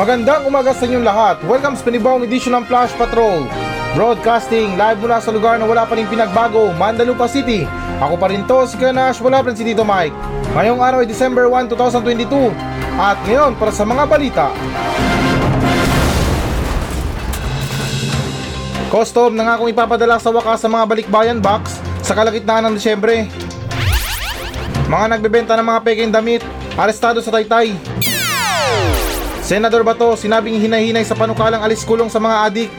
Magandang umaga sa inyong lahat. Welcome sa panibawang edisyon ng Flash Patrol. Broadcasting live mula sa lugar na wala pa rin pinagbago, Mandalupa City. Ako pa rin to, si Kanash, wala pa rin si Tito Mike. Ngayong araw ay December 1, 2022. At ngayon, para sa mga balita. Custom na nga akong ipapadala sa wakas sa mga balikbayan box sa kalagitnaan ng Disyembre. Mga nagbebenta ng mga peking damit, arestado sa Taytay. Senador Bato, sinabing hinahinay sa panukalang alis kulong sa mga adik.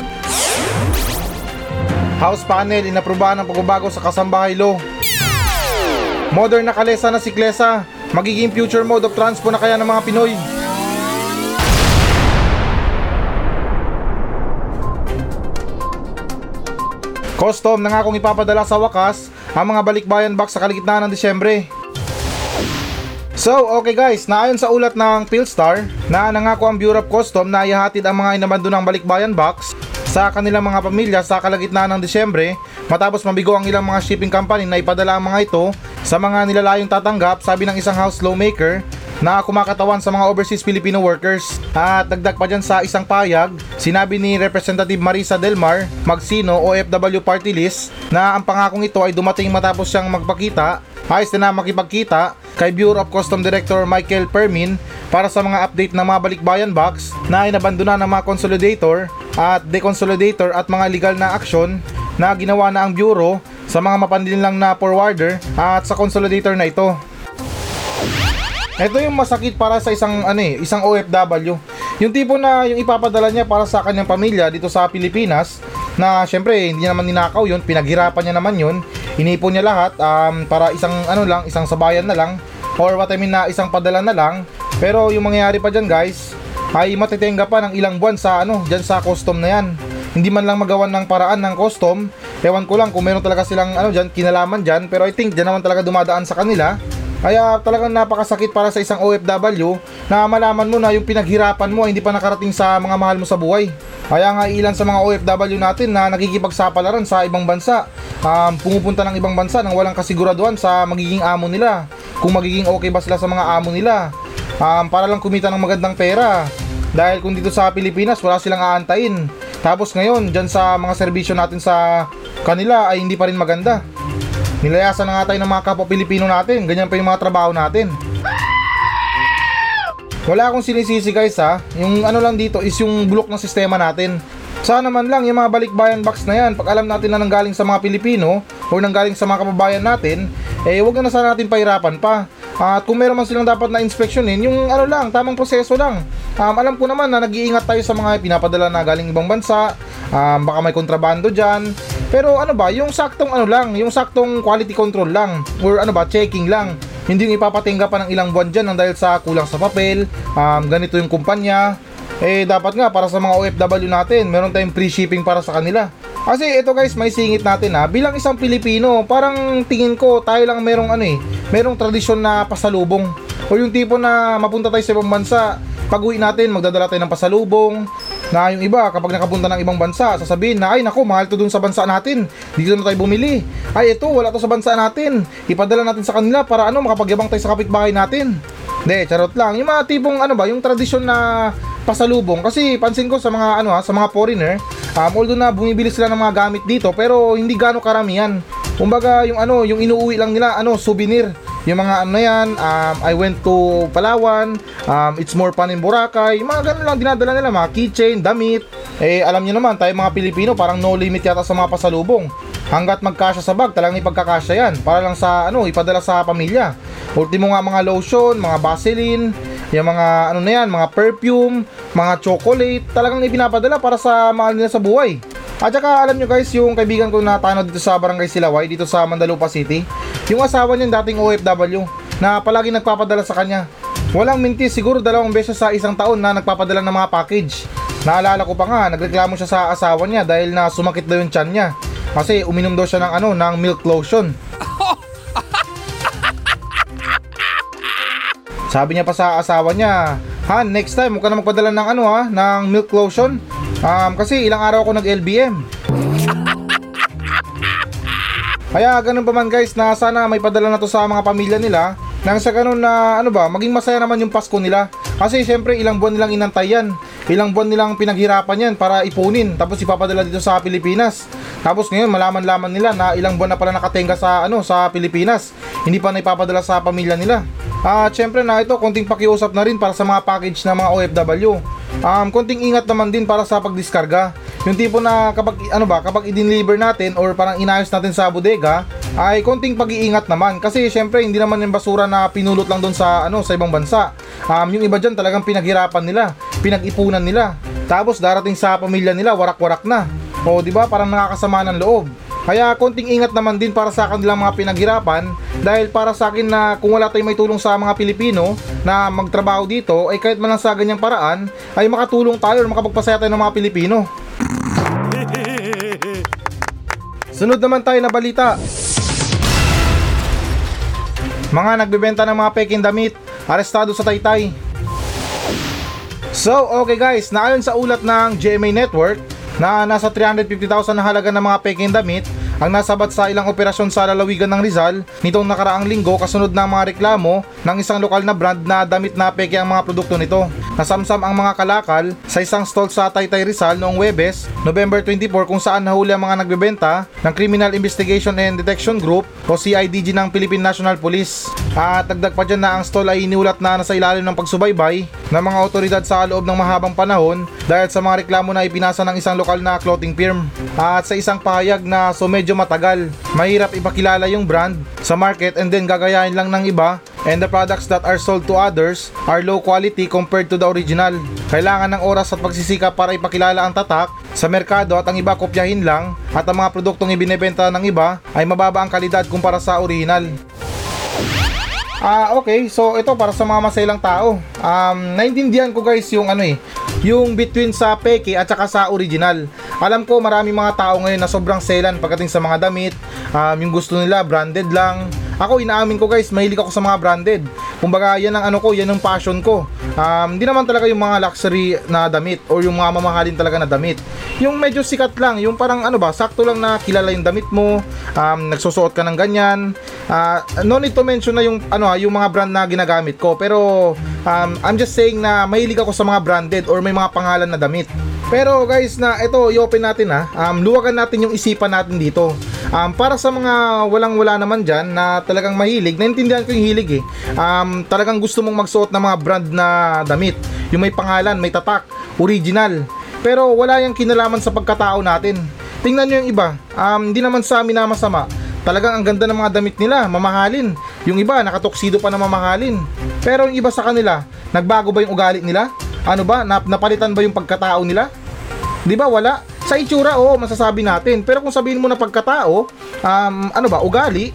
House panel, inaprubahan ng pagbabago sa kasambahay law. Modern na kalesa na siklesa, magiging future mode of transport na kaya ng mga Pinoy. Custom na nga akong ipapadala sa wakas ang mga balikbayan box sa kaligitnaan ng Disyembre. So, okay guys, naayon sa ulat ng Philstar na nangako ang Bureau of Custom na ihahatid ang mga inamando ng balikbayan box sa kanilang mga pamilya sa kalagitnaan ng Disyembre matapos mabigo ang ilang mga shipping company na ipadala ang mga ito sa mga nilalayong tatanggap sabi ng isang house lawmaker na kumakatawan sa mga overseas Filipino workers. At dagdag pa dyan sa isang payag, sinabi ni Representative Marisa Delmar Magsino OFW Party List na ang pangakong ito ay dumating matapos siyang magpakita ayos na makipagkita kay Bureau of Custom Director Michael Permin para sa mga update ng mga balikbayan box na inabandona ng mga consolidator at deconsolidator at mga legal na aksyon na ginawa na ang Bureau sa mga mapanilang na forwarder at sa consolidator na ito. Ito yung masakit para sa isang ano eh, isang OFW. Yung tipo na yung ipapadala niya para sa kanyang pamilya dito sa Pilipinas na syempre hindi niya naman ninakaw yun, pinaghirapan niya naman yun. Inipon niya lahat um, para isang ano lang, isang sabayan na lang or what I mean na isang padala na lang. Pero yung mangyayari pa diyan guys, ay matitenga pa ng ilang buwan sa ano, diyan sa custom na yan. Hindi man lang magawan ng paraan ng custom. Ewan ko lang kung meron talaga silang ano diyan, kinalaman diyan, pero I think diyan naman talaga dumadaan sa kanila. Kaya talagang napakasakit para sa isang OFW na malaman mo na yung pinaghirapan mo ay hindi pa nakarating sa mga mahal mo sa buhay. Kaya nga ilan sa mga OFW natin na nakikipagsapalaran sa ibang bansa, um, pumupunta ng ibang bansa nang walang kasiguraduhan sa magiging amo nila. Kung magiging okay ba sila sa mga amo nila. Um, para lang kumita ng magandang pera. Dahil kung dito sa Pilipinas wala silang aantayin. Tapos ngayon, dyan sa mga serbisyo natin sa kanila ay hindi pa rin maganda. Nilayasan na nga tayo ng mga kapwa Pilipino natin. Ganyan pa yung mga trabaho natin. Wala akong sinisisi guys ha. Yung ano lang dito is yung bulok ng sistema natin. Sana man lang yung mga balikbayan box na yan, pag alam natin na nanggaling sa mga Pilipino o nanggaling sa mga kababayan natin, eh wag na, na sana natin pahirapan pa. At kung meron man silang dapat na inspeksyonin, yung ano lang, tamang proseso lang. Um, alam ko naman na nag-iingat tayo sa mga pinapadala na galing ibang bansa, um, baka may kontrabando dyan. Pero ano ba, yung saktong ano lang, yung saktong quality control lang, or ano ba, checking lang. Hindi yung ipapatingga pa ng ilang buwan dyan ng dahil sa kulang sa papel, um, ganito yung kumpanya. Eh dapat nga para sa mga OFW natin, meron tayong free shipping para sa kanila. Kasi ito guys, may singit natin ha. Bilang isang Pilipino, parang tingin ko tayo lang merong ano eh, merong tradisyon na pasalubong. O yung tipo na mapunta tayo sa ibang bansa, pag uwi natin, magdadala tayo ng pasalubong. Na yung iba, kapag nakapunta ng ibang bansa, sasabihin na, ay nako, mahal to dun sa bansa natin. Dito na tayo bumili. Ay ito, wala to sa bansa natin. Ipadala natin sa kanila para ano, makapagyabang tayo sa kapitbahay natin. Hindi, charot lang. Yung mga tipong ano ba, yung tradisyon na pasalubong kasi pansin ko sa mga ano ha, sa mga foreigner, um, although na bumibili sila ng mga gamit dito pero hindi gaano karamihan. Kumbaga yung ano, yung inuuwi lang nila ano, souvenir. Yung mga ano yan, um, I went to Palawan, um, it's more fun in Boracay, yung mga ganun lang dinadala nila, mga keychain, damit. Eh alam niyo naman, tayo mga Pilipino parang no limit yata sa mga pasalubong. Hanggat magkasya sa bag, talagang ipagkakasya yan. Para lang sa ano, ipadala sa pamilya. Ultimo nga mga lotion, mga Vaseline, yung mga ano na yan, mga perfume, mga chocolate, talagang ipinapadala para sa mahal nila sa buhay. At saka alam nyo guys, yung kaibigan ko na tano dito sa Barangay Silaway, dito sa Mandalupa City, yung asawa niya dating OFW, na palagi nagpapadala sa kanya. Walang minti, siguro dalawang beses sa isang taon na nagpapadala ng mga package. Naalala ko pa nga, nagreklamo siya sa asawa niya dahil na sumakit daw yung tiyan niya. Kasi uminom daw siya ng ano, ng milk lotion. Sabi niya pa sa asawa niya, Han, next time huwag ka na magpadala ng ano ha, ng milk lotion. Um, kasi ilang araw ako nag-LBM. Kaya ganun pa man guys na sana may padala na to sa mga pamilya nila nang sa ganun na ano ba, maging masaya naman yung Pasko nila. Kasi syempre ilang buwan nilang inantay yan. Ilang buwan nilang pinaghirapan yan para ipunin tapos ipapadala dito sa Pilipinas. Tapos ngayon malaman-laman nila na ilang buwan na pala nakatenga sa ano sa Pilipinas. Hindi pa na ipapadala sa pamilya nila. At syempre na ito, konting pakiusap na rin para sa mga package ng mga OFW. Um, konting ingat naman din para sa pagdiskarga. Yung tipo na kapag ano ba, kapag i-deliver natin or parang inayos natin sa bodega, ay konting pag-iingat naman kasi syempre hindi naman yung basura na pinulot lang doon sa ano sa ibang bansa. Um, yung iba diyan talagang pinaghirapan nila, pinag-ipunan nila. Tapos darating sa pamilya nila, warak-warak na. O di ba, parang nakakasama ng loob. Kaya konting ingat naman din para sa kanilang mga pinaghirapan dahil para sa akin na kung wala tayong may tulong sa mga Pilipino na magtrabaho dito ay kahit man lang sa ganyang paraan ay makatulong tayo or makapagpasaya tayo ng mga Pilipino. Sunod naman tayo na balita. Mga nagbebenta ng mga peking damit, arestado sa Taytay. So, okay guys, naayon sa ulat ng GMA Network na nasa 350,000 na halaga ng mga peking damit ang nasabat sa ilang operasyon sa lalawigan ng Rizal nitong nakaraang linggo kasunod ng mga reklamo ng isang lokal na brand na damit na peke ang mga produkto nito. Nasamsam ang mga kalakal sa isang stall sa Taytay Rizal noong Webes, November 24 kung saan nahuli ang mga nagbebenta ng Criminal Investigation and Detection Group o CIDG ng Philippine National Police. At dagdag pa dyan na ang stall ay iniulat na nasa ilalim ng pagsubaybay ng mga otoridad sa loob ng mahabang panahon dahil sa mga reklamo na ipinasa ng isang lokal na clothing firm. At sa isang pahayag na so medyo matagal, mahirap ipakilala yung brand sa market and then gagayahin lang ng iba and the products that are sold to others are low quality compared to the original. Kailangan ng oras at pagsisikap para ipakilala ang tatak sa merkado at ang iba kopyahin lang at ang mga produktong ibinebenta ng iba ay mababa ang kalidad kumpara sa original. Ah, okay. So ito para sa mga masayang tao. Um, naintindihan ko guys yung ano eh, yung between sa peke at saka sa original. Alam ko marami mga tao ngayon na sobrang selan pagdating sa mga damit. Um, yung gusto nila branded lang. Ako inaamin ko guys, mahilig ako sa mga branded. Kumbaga yan ang ano ko, yan ang passion ko. Um, hindi naman talaga yung mga luxury na damit or yung mga mamahalin talaga na damit. Yung medyo sikat lang, yung parang ano ba, sakto lang na kilala yung damit mo, um, nagsusuot ka ng ganyan. Uh, no need to mention na yung ano ha, yung mga brand na ginagamit ko. Pero um, I'm just saying na mahilig ako sa mga branded or may mga pangalan na damit. Pero guys na ito i-open natin ha. Um, luwagan natin yung isipan natin dito. Um, para sa mga walang-wala naman dyan na talagang mahilig, naintindihan ko yung hilig eh. Um, talagang gusto mong magsuot ng mga brand na damit. Yung may pangalan, may tatak, original. Pero wala yung kinalaman sa pagkatao natin. Tingnan nyo yung iba. Um, hindi naman sa amin na masama. Talagang ang ganda ng mga damit nila, mamahalin. Yung iba, nakatoksido pa na mamahalin. Pero yung iba sa kanila, nagbago ba yung ugali nila? Ano ba, nap napalitan ba yung pagkatao nila? Di ba wala? Sa itsura, oo, masasabi natin. Pero kung sabihin mo na pagkatao, um, ano ba, ugali,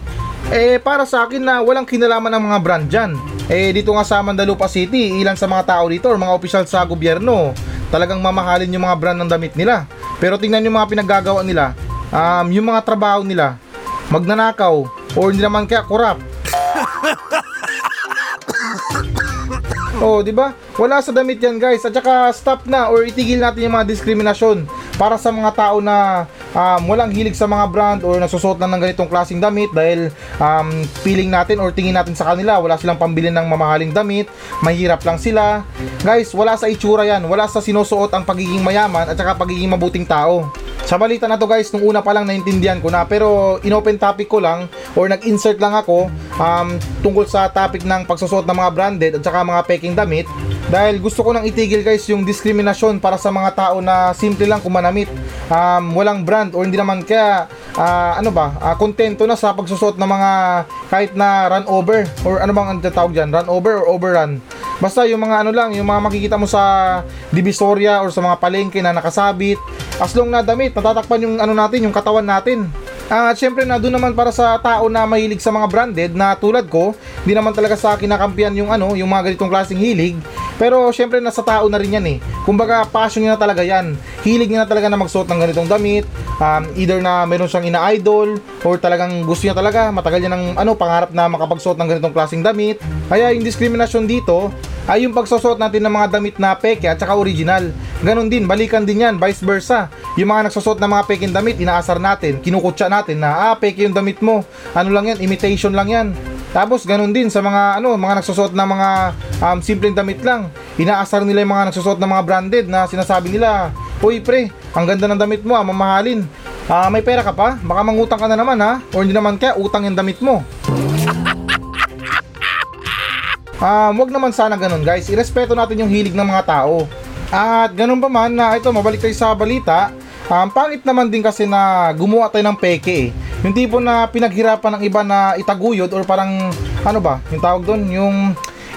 eh para sa akin na walang kinalaman ng mga brand dyan. Eh dito nga sa Mandalupa City, ilan sa mga tao dito or mga opisyal sa gobyerno, talagang mamahalin yung mga brand ng damit nila. Pero tingnan yung mga pinaggagawa nila, um, yung mga trabaho nila, magnanakaw, or hindi naman kaya kurap. Oh, di ba? Wala sa damit yan, guys. At saka stop na or itigil natin yung mga diskriminasyon para sa mga tao na um, walang hilig sa mga brand or nagsusuot lang ng ganitong klaseng damit dahil um, feeling natin or tingin natin sa kanila wala silang pambili ng mamahaling damit, mahirap lang sila. Guys, wala sa itsura yan, wala sa sinusuot ang pagiging mayaman at saka pagiging mabuting tao. Sa balita na to guys, nung una pa lang naintindihan ko na pero in-open topic ko lang or nag-insert lang ako um, tungkol sa topic ng pagsusuot ng mga branded at saka mga peking damit. Dahil gusto ko nang itigil guys yung diskriminasyon para sa mga tao na simple lang kumanamit. Um, walang brand or hindi naman kaya uh, ano ba, uh, kontento na sa pagsusuot ng mga kahit na run over or ano bang ang tawag dyan, run over or overrun. Basta yung mga ano lang, yung mga makikita mo sa divisoria or sa mga palengke na nakasabit as long na damit, natatakpan yung ano natin, yung katawan natin. Ah, at syempre na doon naman para sa tao na mahilig sa mga branded na tulad ko, hindi naman talaga sa akin nakampiyan yung ano, yung mga ganitong klaseng hilig. Pero syempre nasa tao na rin yan eh. Kumbaga passion niya na talaga yan. Hilig niya na talaga na magsuot ng ganitong damit. Um, either na meron siyang ina-idol or talagang gusto niya talaga, matagal niya ng ano, pangarap na makapagsuot ng ganitong klaseng damit. Kaya yung diskriminasyon dito ay yung pagsusuot natin ng mga damit na peke at saka original. Ganon din, balikan din yan, vice versa. Yung mga nagsusuot ng mga peking damit, inaasar natin, kinukutsa natin na, ah, peke yung damit mo. Ano lang yan, imitation lang yan. Tapos ganon din sa mga ano, mga nagsusuot ng mga um, simpleng damit lang. Inaasar nila yung mga nagsusot ng mga branded na sinasabi nila, Uy pre, ang ganda ng damit mo ah, mamahalin. Ah, may pera ka pa? Baka mangutang ka na naman ha? Or hindi naman kaya utang yung damit mo. Ah, wag naman sana ganun guys. Irespeto natin yung hilig ng mga tao. At ganun pa man na ito, mabalik tayo sa balita. Um, pangit naman din kasi na gumawa tayo ng peke eh. Yung tipo na pinaghirapan ng iba na itaguyod or parang ano ba, yung tawag doon, yung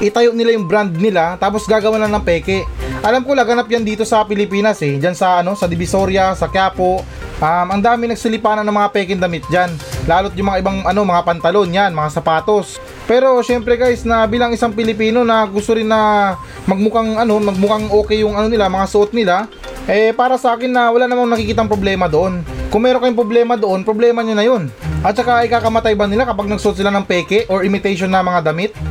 itayo nila yung brand nila tapos gagawa lang ng peke. Alam ko laganap yan dito sa Pilipinas eh. Diyan sa ano, sa Divisoria, sa Quiapo. Um, ang dami nagsilipanan ng mga peking damit diyan. Lalo't yung mga ibang ano, mga pantalon yan, mga sapatos. Pero syempre guys, na bilang isang Pilipino na gusto rin na magmukhang ano, magmukhang okay yung ano nila, mga suot nila, eh para sa akin na wala namang nakikitang problema doon. Kung meron kayong problema doon, problema nyo na yun. At saka ikakamatay ba nila kapag nagsuot sila ng peke or imitation na mga damit?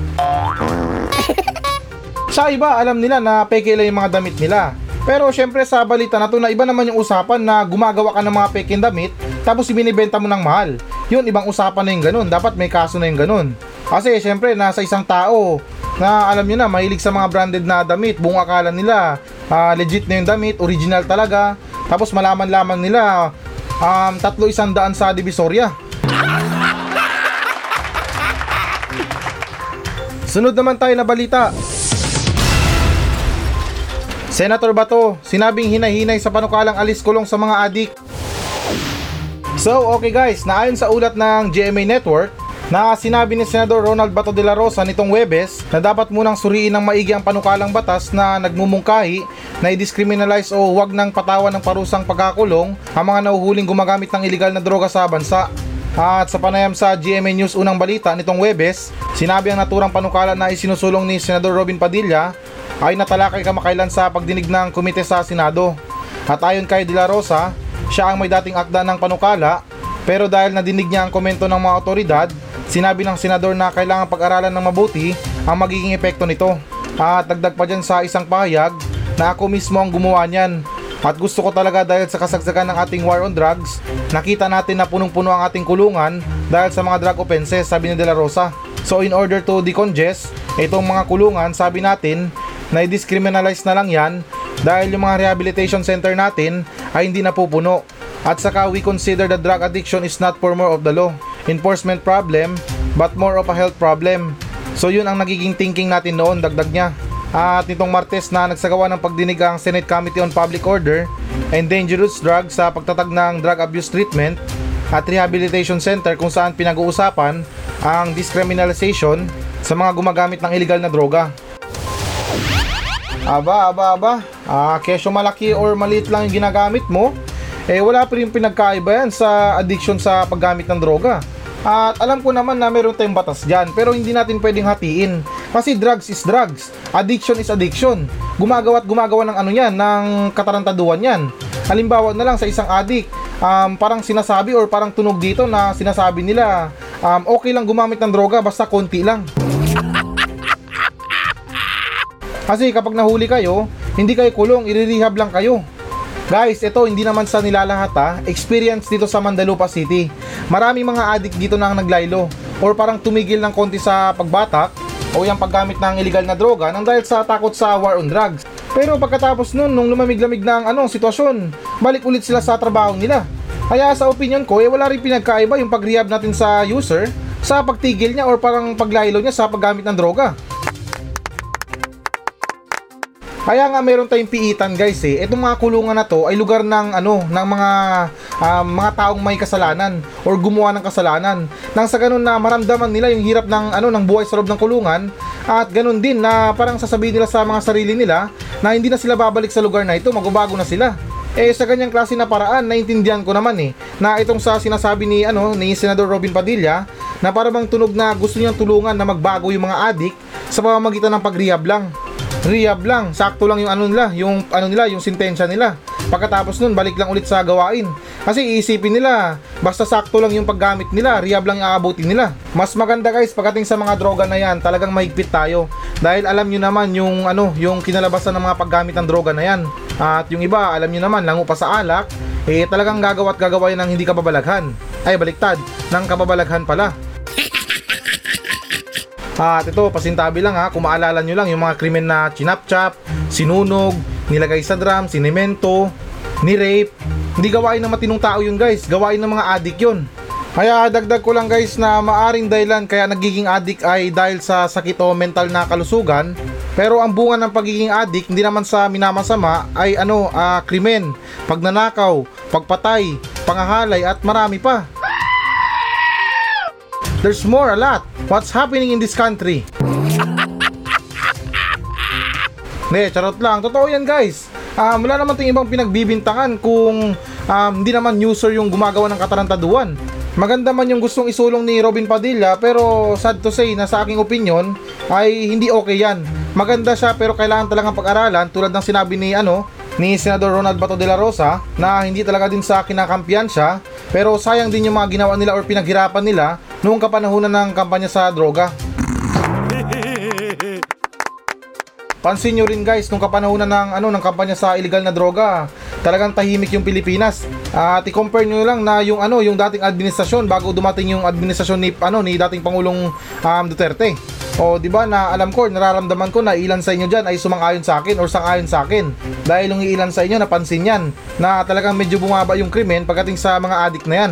Sa iba, alam nila na peke lang yung mga damit nila. Pero syempre sa balita na to na iba naman yung usapan na gumagawa ka ng mga peking damit tapos ibinibenta mo ng mahal. Yun, ibang usapan na yung ganun. Dapat may kaso na yung ganun. Kasi syempre nasa isang tao na alam nyo na mahilig sa mga branded na damit. Buong akala nila ah, legit na yung damit, original talaga. Tapos malaman-laman nila um, tatlo isang daan sa Divisoria. Sunod naman tayo na balita. Senator Bato, sinabing hinahinay sa panukalang alis kulong sa mga adik. So, okay guys, naayon sa ulat ng GMA Network, na sinabi ni Senador Ronald Bato de la Rosa nitong Webes na dapat munang suriin ng maigi ang panukalang batas na nagmumungkahi na i-discriminalize o huwag ng patawan ng parusang pagkakulong ang mga nahuhuling gumagamit ng iligal na droga sa bansa. At sa panayam sa GMA News unang balita nitong Webes, sinabi ang naturang panukala na isinusulong ni Senador Robin Padilla ay natalakay kamakailan sa pagdinig ng komite sa Senado. At ayon kay De La Rosa, siya ang may dating akda ng panukala pero dahil nadinig niya ang komento ng mga otoridad, sinabi ng senador na kailangan pag-aralan ng mabuti ang magiging epekto nito. At dagdag pa dyan sa isang pahayag na ako mismo ang gumawa niyan. At gusto ko talaga dahil sa kasagsagan ng ating war on drugs, nakita natin na punong-puno ang ating kulungan dahil sa mga drug offenses, sabi ni De La Rosa. So in order to decongest itong mga kulungan, sabi natin na i-discriminalize na lang yan dahil yung mga rehabilitation center natin ay hindi napupuno. At saka we consider the drug addiction is not for more of the law, enforcement problem, but more of a health problem. So yun ang nagiging thinking natin noon, dagdag niya. At nitong Martes na nagsagawa ng pagdinig ang Senate Committee on Public Order and Dangerous Drugs sa pagtatag ng drug abuse treatment at rehabilitation center kung saan pinag-uusapan ang discriminalization sa mga gumagamit ng illegal na droga. Aba, aba, aba. Ah, kesyo malaki or maliit lang yung ginagamit mo, eh wala pa rin pinagkaiba yan sa addiction sa paggamit ng droga. At alam ko naman na meron tayong batas dyan, pero hindi natin pwedeng hatiin. Kasi drugs is drugs, addiction is addiction. Gumagawa at gumagawa ng ano yan, ng katarantaduhan yan. Halimbawa na lang sa isang addict, um, parang sinasabi or parang tunog dito na sinasabi nila, um, okay lang gumamit ng droga basta konti lang. Kasi kapag nahuli kayo, hindi kayo kulong, i-rehab lang kayo. Guys, ito hindi naman sa nilalahat ha, experience dito sa Mandalupa City. Maraming mga addict dito na ang naglaylo or parang tumigil ng konti sa pagbatak o yung paggamit ng illegal na droga nang dahil sa takot sa war on drugs. Pero pagkatapos nun, nung lumamig-lamig na ang anong sitwasyon, balik ulit sila sa trabaho nila. Kaya sa opinion ko, eh wala rin pinagkaiba yung pag-rehab natin sa user sa pagtigil niya or parang paglaylo niya sa paggamit ng droga. Kaya nga meron tayong piitan guys eh. Itong mga kulungan na to ay lugar ng ano, ng mga ah, mga taong may kasalanan or gumawa ng kasalanan. Nang sa ganun na maramdaman nila yung hirap ng ano ng buhay sa loob ng kulungan at ganun din na parang sasabihin nila sa mga sarili nila na hindi na sila babalik sa lugar na ito, magbabago na sila. Eh sa ganyang klase na paraan, naintindihan ko naman eh na itong sa sinasabi ni ano ni Senador Robin Padilla na para bang tunog na gusto niyang tulungan na magbago yung mga adik sa pamamagitan ng pag-rehab lang rehab lang, sakto lang yung ano nila, yung ano nila, yung sentensya nila. Pagkatapos nun, balik lang ulit sa gawain. Kasi iisipin nila, basta sakto lang yung paggamit nila, rehab lang yung aabutin nila. Mas maganda guys, pagdating sa mga droga na yan, talagang mahigpit tayo. Dahil alam nyo naman yung ano, yung kinalabasan ng mga paggamit ng droga na yan. At yung iba, alam nyo naman, lango pa sa alak, eh talagang gagawa at gagawa yan ng hindi kababalaghan. Ay, baliktad, ng kababalaghan pala. At ito, pasintabi lang ha, kung maalala nyo lang yung mga krimen na chinapchap, sinunog, nilagay sa drum, sinemento, ni-rape. Hindi gawain ng matinong tao yun guys, gawain ng mga adik yun. Kaya dagdag ko lang guys na maaring dahilan kaya nagiging addict ay dahil sa sakit o mental na kalusugan. Pero ang bunga ng pagiging addict hindi naman sa minamasama ay ano, ah, krimen, pagnanakaw, pagpatay, pangahalay at marami pa. There's more a lot. What's happening in this country? Ne, charot lang. Totoo yan guys. Um, wala naman tayong ibang pinagbibintangan kung um, hindi naman user yung gumagawa ng katarantaduan. Maganda man yung gustong isulong ni Robin Padilla pero sad to say na sa aking opinion ay hindi okay yan. Maganda siya pero kailangan talagang pag-aralan tulad ng sinabi ni ano ni Senador Ronald Bato de la Rosa na hindi talaga din sa kinakampiyan siya pero sayang din yung mga ginawa nila or pinaghirapan nila noong kapanahunan ng kampanya sa droga. Pansin nyo rin guys, nung kapanahonan ng, ano, ng kampanya sa illegal na droga, talagang tahimik yung Pilipinas. At i-compare nyo lang na yung, ano, yung dating administrasyon bago dumating yung administrasyon ni, ano, ni dating Pangulong um, Duterte. O di ba na alam ko, nararamdaman ko na ilan sa inyo dyan ay sumang-ayon sa akin or sang-ayon sa akin. Dahil yung ilan sa inyo napansin yan na talagang medyo bumaba yung krimen pagdating sa mga adik na yan.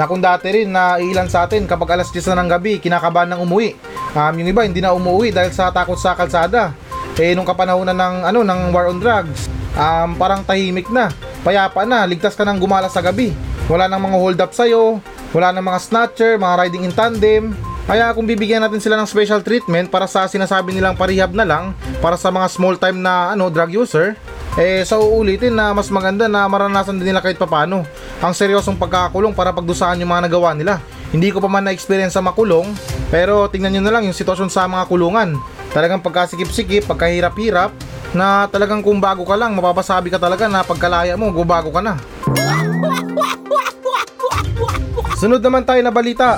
Na kung dati rin na ilan sa atin kapag alas 10 na ng gabi kinakabahan ng umuwi. Um, yung iba hindi na umuwi dahil sa takot sa kalsada. Eh nung kapanahonan ng ano ng war on drugs, um, parang tahimik na. Payapa na, ligtas ka nang gumala sa gabi. Wala nang mga hold up sa'yo, wala nang mga snatcher, mga riding in tandem. Kaya kung bibigyan natin sila ng special treatment para sa sinasabi nilang parehab na lang para sa mga small time na ano drug user, eh sa uulitin na mas maganda na maranasan din nila kahit papano ang seryosong pagkakakulong para pagdusahan yung mga nagawa nila. Hindi ko pa man na-experience sa makulong, pero tingnan nyo na lang yung sitwasyon sa mga kulungan. Talagang pagkasikip-sikip, pagkahirap-hirap, na talagang kung bago ka lang, mapapasabi ka talaga na pagkalaya mo, gubago ka na. Sunod naman tayo na balita.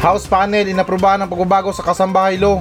House panel inaprubahan ng pagbabago sa kasambahay law.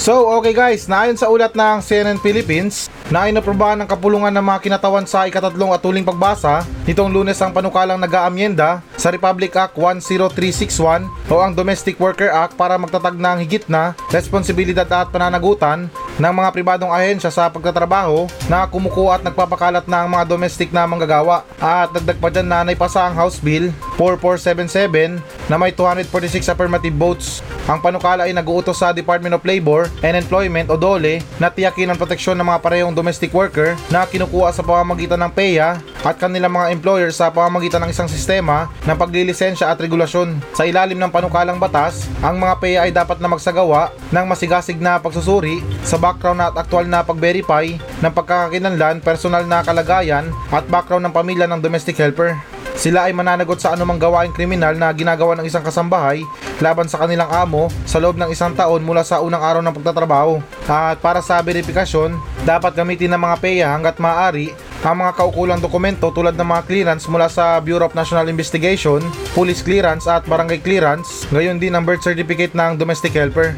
So, okay guys, naayon sa ulat ng CNN Philippines, na inaprubahan ng kapulungan ng mga kinatawan sa ikatatlong at huling pagbasa nitong lunes ang panukalang nag-aamyenda sa Republic Act 10361 o ang Domestic Worker Act para magtatag ng higit na responsibilidad at pananagutan ng mga pribadong ahensya sa pagtatrabaho na kumukuha at nagpapakalat ng mga domestic na manggagawa. At dagdag pa dyan na naipasa ang House Bill 4477 na may 246 affirmative votes. Ang panukala ay nag-uutos sa Department of Labor and Employment o DOLE na tiyakin ang proteksyon ng mga parehong domestic worker na kinukuha sa pamamagitan ng PEA at kanilang mga employer sa pamamagitan ng isang sistema ng paglilisensya at regulasyon. Sa ilalim ng panukalang batas, ang mga PEA ay dapat na magsagawa ng masigasig na pagsusuri sa background at aktual na pag-verify ng pagkakakinanlan, personal na kalagayan at background ng pamilya ng domestic helper. Sila ay mananagot sa anumang gawaing kriminal na ginagawa ng isang kasambahay laban sa kanilang amo sa loob ng isang taon mula sa unang araw ng pagtatrabaho. At para sa verifikasyon, dapat gamitin ng mga PEA hanggat maaari ang mga kaukulang dokumento tulad ng mga clearance mula sa Bureau of National Investigation, police clearance at barangay clearance, gayon din ang birth certificate ng domestic helper.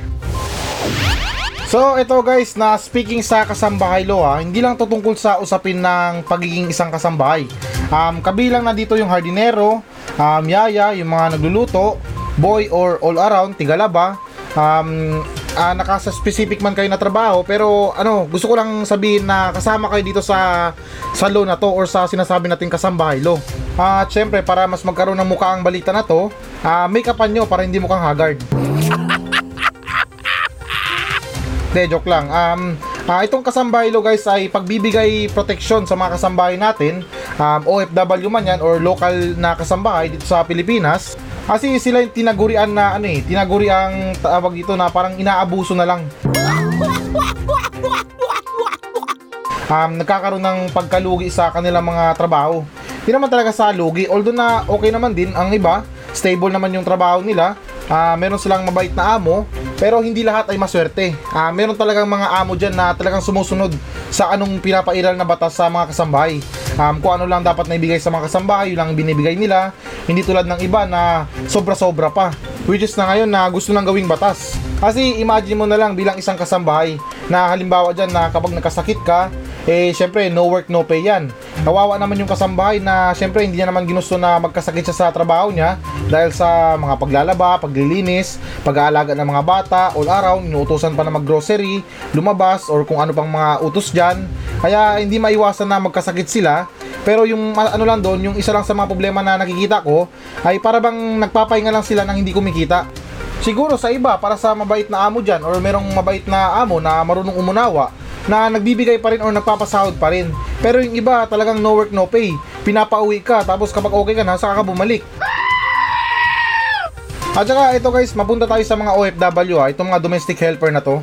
So ito guys na speaking sa kasambahay law ha, hindi lang to tungkol sa usapin ng pagiging isang kasambahay. Um, kabilang na dito yung hardinero, um, yaya, yung mga nagluluto, boy or all around, tigalaba, um, uh, nakasa specific man kayo na trabaho pero ano gusto ko lang sabihin na kasama kayo dito sa sa law na to or sa sinasabi nating kasambahay law at syempre para mas magkaroon ng mukha ang balita na to uh, make upan nyo para hindi mukhang haggard. De, joke lang. Um, uh, itong kasambahay lo guys ay pagbibigay proteksyon sa mga kasambahay natin, um, OFW man yan or local na kasambahay dito sa Pilipinas. Kasi sila yung tinagurian na ano eh, tinaguri ang tawag dito na parang inaabuso na lang. Um, nagkakaroon ng pagkalugi sa kanilang mga trabaho. Hindi naman talaga sa lugi, although na okay naman din ang iba, stable naman yung trabaho nila, uh, meron silang mabait na amo, pero hindi lahat ay maswerte. Uh, meron talagang mga amo dyan na talagang sumusunod sa anong pinapairal na batas sa mga kasambahay. Um, kung ano lang dapat na ibigay sa mga kasambahay, yun lang binibigay nila. Hindi tulad ng iba na sobra-sobra pa. Which is na ngayon na gusto nang gawing batas. Kasi imagine mo na lang bilang isang kasambahay na halimbawa dyan na kapag nakasakit ka, eh syempre no work no pay yan. Kawawa naman yung kasambahay na syempre hindi niya naman ginusto na magkasakit siya sa trabaho niya dahil sa mga paglalaba, paglilinis, pag-aalaga ng mga bata, all around, inuutosan pa na mag-grocery, lumabas, or kung ano pang mga utos dyan. Kaya hindi maiwasan na magkasakit sila. Pero yung ano lang doon, yung isa lang sa mga problema na nakikita ko ay para bang nagpapahinga lang sila nang hindi kumikita. Siguro sa iba, para sa mabait na amo dyan or merong mabait na amo na marunong umunawa na nagbibigay pa rin or nagpapasahod pa rin. Pero yung iba talagang no work no pay. Pinapauwi ka tapos kapag okay ka na, saka ka bumalik. At saka ito guys, mapunta tayo sa mga OFW ha, itong mga domestic helper na to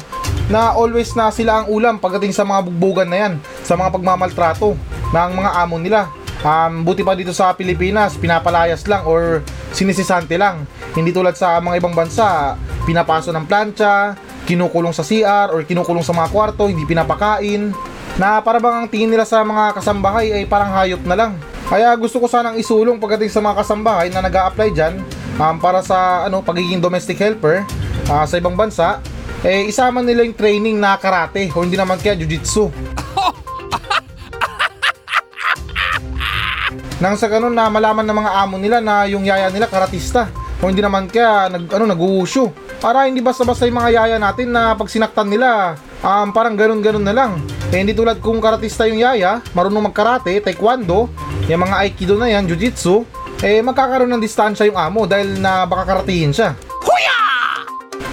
na always na sila ang ulam pagdating sa mga bugbugan na yan, sa mga pagmamaltrato ng mga amo nila. Um, buti pa dito sa Pilipinas, pinapalayas lang or sinisisante lang. Hindi tulad sa mga ibang bansa, pinapaso ng plancha, kinukulong sa CR or kinukulong sa mga kwarto, hindi pinapakain. Na para bang ang tingin nila sa mga kasambahay ay parang hayop na lang. Kaya gusto ko sanang isulong pagdating sa mga kasambahay na nag apply dyan um, para sa ano pagiging domestic helper ah, sa ibang bansa eh isama nila yung training na karate o hindi naman kaya jiu-jitsu. Nang sa ganun na malaman ng mga amo nila na yung yaya nila karatista o hindi naman kaya nag ano nag-uusyo. Para hindi basta-basta yung mga yaya natin na pag sinaktan nila um, parang ganun-ganun na lang. Eh, hindi tulad kung karatista yung yaya, marunong magkarate, taekwondo, yung mga aikido na yan, jiu-jitsu, eh magkakaroon ng distansya yung amo dahil na baka karatiin siya.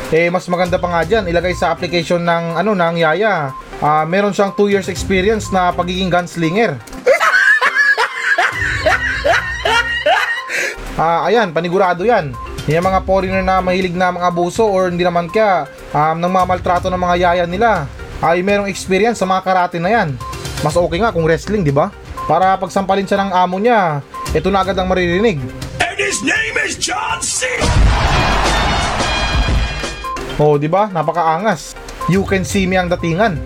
Eh mas maganda pa nga diyan, ilagay sa application ng ano ng Yaya. Ah, meron siyang 2 years experience na pagiging gunslinger. Ah, ayan, panigurado 'yan. Yung mga foreigner na mahilig na mga abuso or hindi naman kaya um, nang mamaltrato ng mga yaya nila ay merong experience sa mga karate na yan. Mas okay nga kung wrestling, di ba? Para pagsampalin siya ng amo niya, ito na agad ang maririnig. And his name is John C. Oh, di ba? Napakaangas. You can see me ang datingan.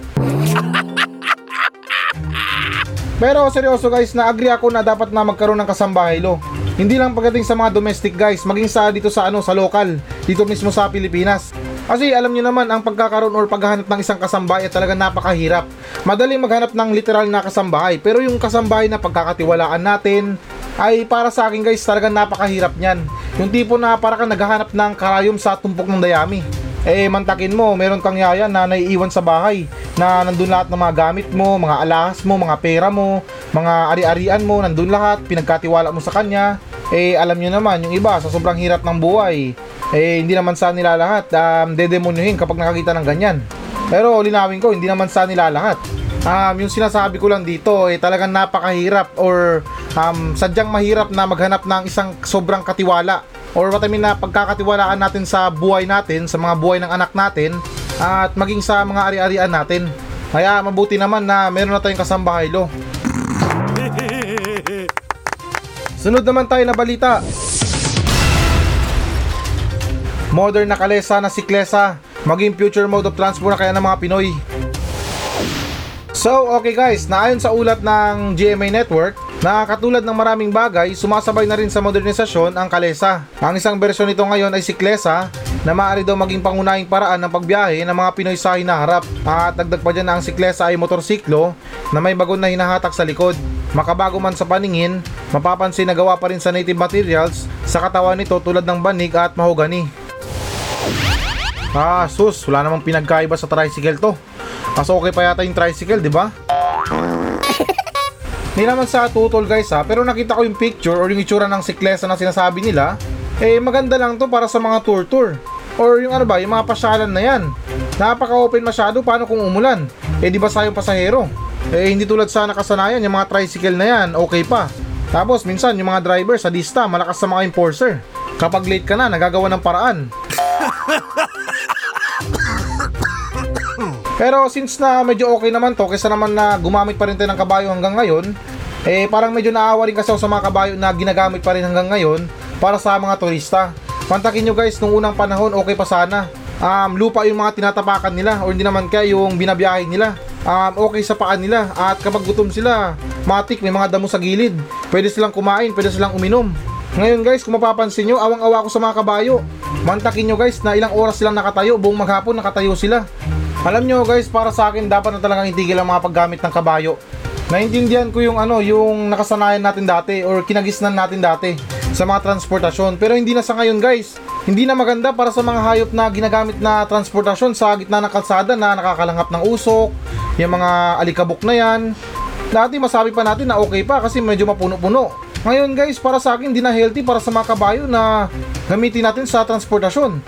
Pero seryoso guys, na-agree ako na dapat na magkaroon ng kasambahay lo. Hindi lang pagdating sa mga domestic guys, maging sa dito sa ano sa local, dito mismo sa Pilipinas. Kasi alam niyo naman, ang pagkakaroon or paghahanap ng isang kasambahay ay talaga napakahirap. Madaling maghanap ng literal na kasambahay, pero yung kasambahay na pagkakatiwalaan natin, ay para sa akin guys, talaga napakahirap niyan. Yung tipo na para kang naghahanap ng karayom sa tumpok ng dayami. Eh, mantakin mo, meron kang yaya na naiiwan sa bahay na nandun lahat ng mga gamit mo, mga alahas mo, mga pera mo, mga ari-arian mo, nandun lahat, pinagkatiwala mo sa kanya. Eh, alam nyo naman, yung iba, sa sobrang hirap ng buhay, eh, hindi naman sa nila lahat, um, dedemonyohin kapag nakakita ng ganyan. Pero linawin ko, hindi naman sa nila lahat. Um, yung sinasabi ko lang dito, eh, talagang napakahirap or um, sadyang mahirap na maghanap ng isang sobrang katiwala or what I mean na pagkakatiwalaan natin sa buhay natin, sa mga buhay ng anak natin at maging sa mga ari-arian natin. Kaya mabuti naman na meron na tayong kasambahay lo. Sunod naman tayo na balita. Modern na kalesa na siklesa, maging future mode of transport na kaya ng mga Pinoy. So, okay guys, naayon sa ulat ng GMA Network, na katulad ng maraming bagay, sumasabay na rin sa modernisasyon ang kalesa. Ang isang bersyon nito ngayon ay siklesa na maaari daw maging pangunahing paraan ng pagbiyahe ng mga Pinoy sa hinaharap. At dagdag pa dyan na ang siklesa ay motorsiklo na may bagon na hinahatak sa likod. Makabago man sa paningin, mapapansin na gawa pa rin sa native materials sa katawan nito tulad ng banig at mahogani. Ah, sus, wala namang pinagkaiba sa tricycle to. Mas okay pa yata yung tricycle, di ba? Hindi naman sa tutol guys ha, pero nakita ko yung picture or yung itsura ng siklesa na sinasabi nila, eh maganda lang to para sa mga tour tour. Or yung ano ba, yung mga pasyalan na yan. Napaka-open masyado, paano kung umulan? Eh di ba sayong pasahero? Eh hindi tulad sa nakasanayan, yung mga tricycle na yan, okay pa. Tapos minsan yung mga driver sa dista, malakas sa mga enforcer. Kapag late ka na, nagagawa ng paraan. Pero since na medyo okay naman to, kaysa naman na gumamit pa rin tayo ng kabayo hanggang ngayon, eh parang medyo naawa rin kasi ako sa mga kabayo na ginagamit pa rin hanggang ngayon para sa mga turista. Pantakin nyo guys, nung unang panahon okay pa sana. Um, lupa yung mga tinatapakan nila o hindi naman kaya yung binabiyahe nila. Um, okay sa paan nila at kapag gutom sila, matik may mga damo sa gilid. Pwede silang kumain, pwede silang uminom. Ngayon guys, kung mapapansin nyo, awang-awa ko sa mga kabayo. Mantakin nyo guys na ilang oras silang nakatayo, buong maghapon nakatayo sila. Alam nyo guys, para sa akin dapat na talagang itigil ang mga paggamit ng kabayo. Naintindihan ko yung ano, yung nakasanayan natin dati or kinagisnan natin dati sa mga transportasyon. Pero hindi na sa ngayon guys. Hindi na maganda para sa mga hayop na ginagamit na transportasyon sa gitna ng kalsada na nakakalanghap ng usok, yung mga alikabok na yan. Dati masabi pa natin na okay pa kasi medyo mapuno-puno. Ngayon guys, para sa akin, hindi na healthy para sa mga kabayo na gamitin natin sa transportasyon.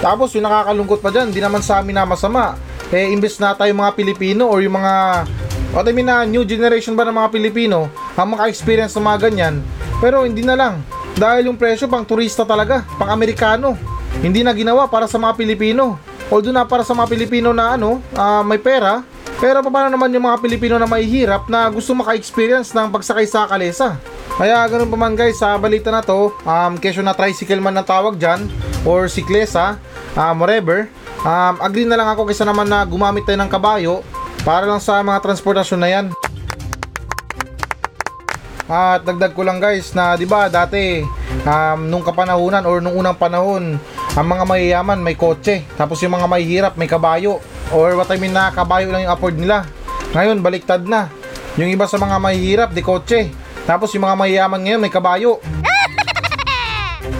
Tapos yung nakakalungkot pa dyan, di naman sa amin na masama. Eh, imbes na tayo mga Pilipino or yung mga what I mean na new generation ba ng mga Pilipino ang maka-experience ng mga ganyan. Pero hindi na lang. Dahil yung presyo pang turista talaga, pang Amerikano. Hindi na ginawa para sa mga Pilipino. Although na para sa mga Pilipino na ano, ah, may pera, pero paano naman yung mga Pilipino na mahihirap na gusto maka-experience ng pagsakay sa kalesa? Kaya ganun pa man guys, sa balita na to, um, kesyo na tricycle man na tawag dyan, or siklesa, um, whatever, um, agree na lang ako kaysa naman na gumamit tayo ng kabayo para lang sa mga transportasyon na yan. At dagdag ko lang guys na 'di ba dati um, nung kapanahunan or nung unang panahon ang mga mayayaman may kotse tapos yung mga mahihirap may kabayo or what I mean na kabayo lang yung afford nila. Ngayon baliktad na. Yung iba sa mga mahihirap di kotse tapos yung mga mayayaman ngayon may kabayo.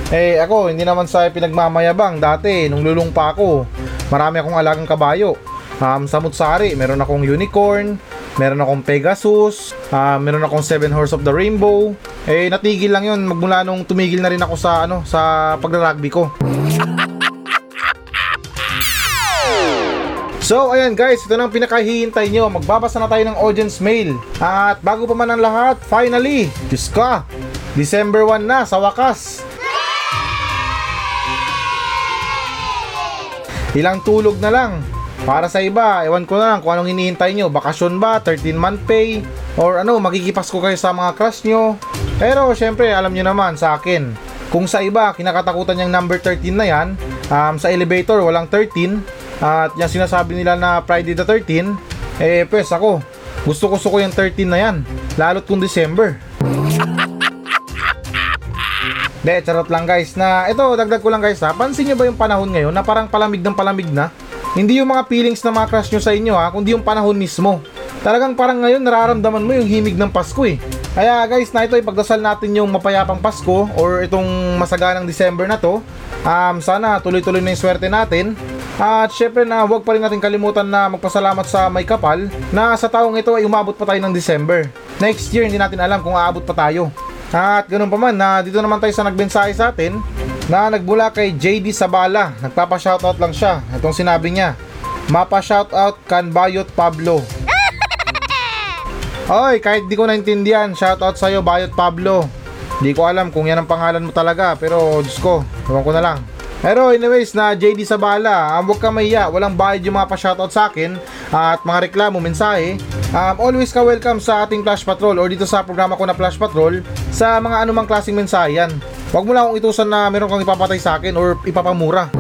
Eh ako hindi naman sa pinagmamayabang dati nung lulong pa ako marami akong alagang kabayo. Um, sa Mutsari, meron akong unicorn, meron akong Pegasus, ah, meron akong Seven Horse of the Rainbow. Eh natigil lang 'yun magmula nung tumigil na rin ako sa ano sa pagra-rugby ko. So ayan guys, ito na ang pinakahihintay nyo. Magbabasa na tayo ng audience mail. At bago pa man ang lahat, finally, Diyos ka, December 1 na sa wakas. Ilang tulog na lang. Para sa iba, ewan ko na lang kung anong hinihintay nyo. Bakasyon ba, 13 month pay, or ano, magigipas ko kayo sa mga crush nyo. Pero syempre, alam nyo naman sa akin, kung sa iba, kinakatakutan yung number 13 na yan, um, sa elevator, walang 13, at yung sinasabi nila na Friday the 13, eh, pues ako, gusto gusto ko yung 13 na yan, lalo't kung December. De, charot lang guys na ito dagdag ko lang guys ha. Pansin niyo ba yung panahon ngayon na parang palamig ng palamig na? Hindi yung mga feelings na mga crush nyo sa inyo ha, kundi yung panahon mismo. Talagang parang ngayon nararamdaman mo yung himig ng Pasko eh. Kaya guys, na ito ipagdasal natin yung mapayapang Pasko or itong masaganang December na to. Um, sana tuloy-tuloy na yung swerte natin. At syempre na huwag pa rin natin kalimutan na magpasalamat sa may kapal na sa taong ito ay umabot pa tayo ng December. Next year hindi natin alam kung aabot pa tayo. At ganun pa man na dito naman tayo sa nagbensahe sa atin na nagbula kay JD Sabala. Nagpapa-shoutout lang siya. Itong sinabi niya. Mapa-shoutout kan Bayot Pablo. Oy, kahit di ko naintindihan, shoutout sa'yo Bayot Pablo. Di ko alam kung yan ang pangalan mo talaga, pero Diyos ko, ewan ko na lang. Pero anyways, na JD Sabala, um, huwag ka mahiya, walang bayad yung mga pa-shoutout sa akin at mga reklamo, mensahe. Um, always ka welcome sa ating Flash Patrol or dito sa programa ko na Flash Patrol sa mga anumang klaseng mensahe yan. Huwag mo lang akong itusan na meron kang ipapatay sa akin or ipapamura.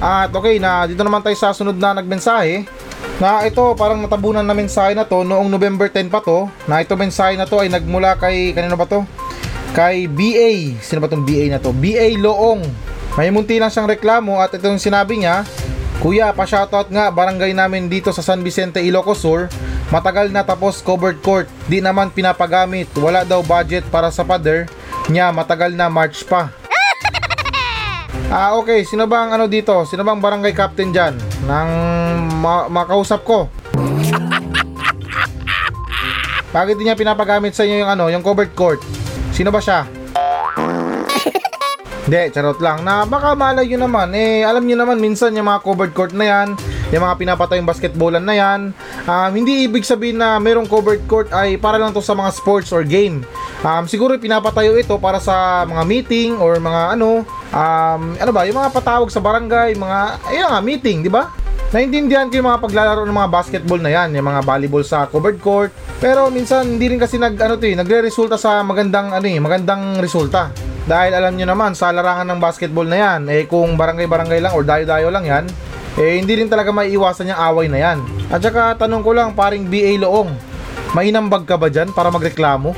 At okay, na dito naman tayo sa sunod na nagmensahe. Na ito, parang natabunan na mensahe na to noong November 10 pa to. Na ito mensahe na to ay nagmula kay, kanino ba to? Kay BA. Sino ba tong BA na to? BA Loong. May munti lang siyang reklamo at ito yung sinabi niya. Kuya, pa-shoutout nga barangay namin dito sa San Vicente, Ilocos Sur. Matagal na tapos covered court. Di naman pinapagamit. Wala daw budget para sa pader. Nya, matagal na March pa. Ah, okay. Sino ba ang ano dito? Sino bang barangay captain dyan? Nang ma- makausap ko. Bakit di niya pinapagamit sa inyo yung ano, yung covered court? Sino ba siya? Hindi, charot lang. Na baka malay yun naman. Eh, alam niyo naman minsan yung mga covered court na yan, yung mga pinapatayong basketballan na yan, um, hindi ibig sabihin na merong covered court ay para lang to sa mga sports or game. Um, siguro pinapatayo ito para sa mga meeting or mga ano, um, ano ba, yung mga patawag sa barangay, mga, ayun nga, meeting, di ba? Naintindihan ko yung mga paglalaro ng mga basketball na yan, yung mga volleyball sa covered court. Pero minsan hindi rin kasi nag ano to, eh, nagre-resulta sa magandang ano eh, magandang resulta. Dahil alam nyo naman sa larangan ng basketball na yan, eh kung barangay-barangay lang or dayo-dayo lang yan, eh hindi rin talaga maiiwasan yung away na yan. At saka tanong ko lang paring BA Loong, may inambag ka ba dyan para magreklamo?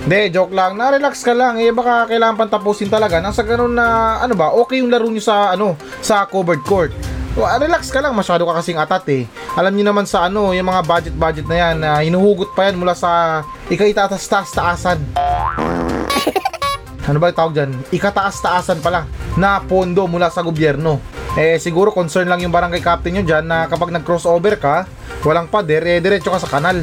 Hindi, joke lang. Na-relax ka lang. Eh, baka kailangan pang tapusin talaga. Nang sa ganun na, ano ba, okay yung laro nyo sa, ano, sa covered court. Ah, relax ka lang. Masyado ka kasing atat eh. Alam niyo naman sa ano, yung mga budget-budget na yan, na hinuhugot pa yan mula sa ikaitatas-taasan. ano ba tawag dyan? Ikataas-taasan pala na pondo mula sa gobyerno. Eh, siguro concern lang yung barangay captain nyo dyan na kapag nag-crossover ka, walang pader, eh, diretso ka sa kanal.